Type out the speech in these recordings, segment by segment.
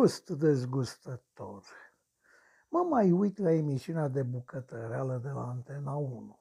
Gust dezgustător. Mă mai uit la emisiunea de bucătăreală de la Antena 1.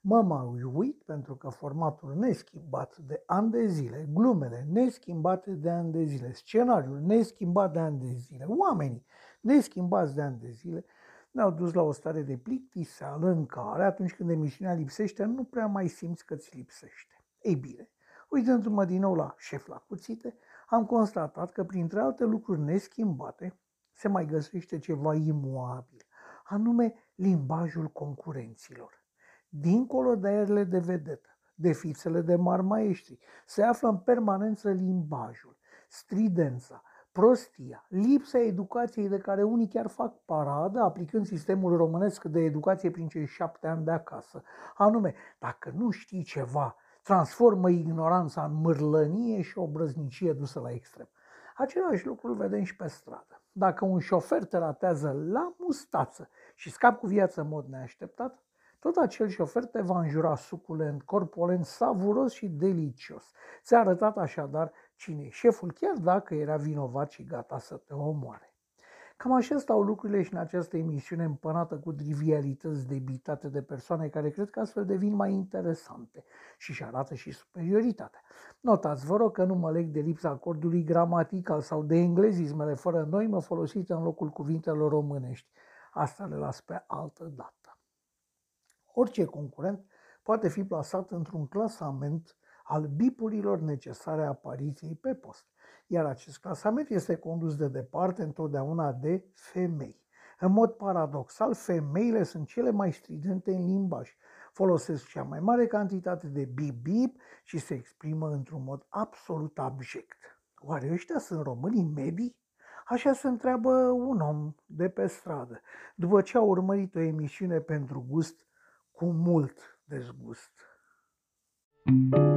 Mă mai uit pentru că formatul neschimbat de ani de zile, glumele neschimbate de ani de zile, scenariul neschimbat de ani de zile, oamenii neschimbați de ani de zile, ne-au dus la o stare de plictiseală în care, atunci când emisiunea lipsește, nu prea mai simți că ți lipsește. Ei bine, uitându-mă din nou la șef la cuțite, am constatat că printre alte lucruri neschimbate se mai găsește ceva imuabil, anume limbajul concurenților. Dincolo de aerele de vedetă, de fițele de mari maestri, se află în permanență limbajul, stridența, prostia, lipsa educației de care unii chiar fac paradă, aplicând sistemul românesc de educație prin cei șapte ani de acasă. Anume, dacă nu știi ceva, transformă ignoranța în mârlănie și o brăznicie dusă la extrem. Același lucru îl vedem și pe stradă. Dacă un șofer te ratează la mustață și scap cu viață în mod neașteptat, tot acel șofer te va înjura suculent, corpulent, savuros și delicios. Ți-a arătat așadar cine e șeful, chiar dacă era vinovat și gata să te omoare. Cam așa stau lucrurile și în această emisiune împănată cu trivialități debitate de persoane care cred că astfel devin mai interesante și își arată și superioritatea. Notați, vă rog că nu mă leg de lipsa acordului gramatical sau de englezismele fără noi mă folosite în locul cuvintelor românești. Asta le las pe altă dată. Orice concurent poate fi plasat într-un clasament al bipurilor necesare apariției pe post iar acest clasament este condus de departe întotdeauna de femei. În mod paradoxal, femeile sunt cele mai stridente în limbaj, folosesc cea mai mare cantitate de bip-bip și se exprimă într-un mod absolut abject. Oare ăștia sunt românii medii? Așa se întreabă un om de pe stradă, după ce a urmărit o emisiune pentru gust cu mult dezgust. thank you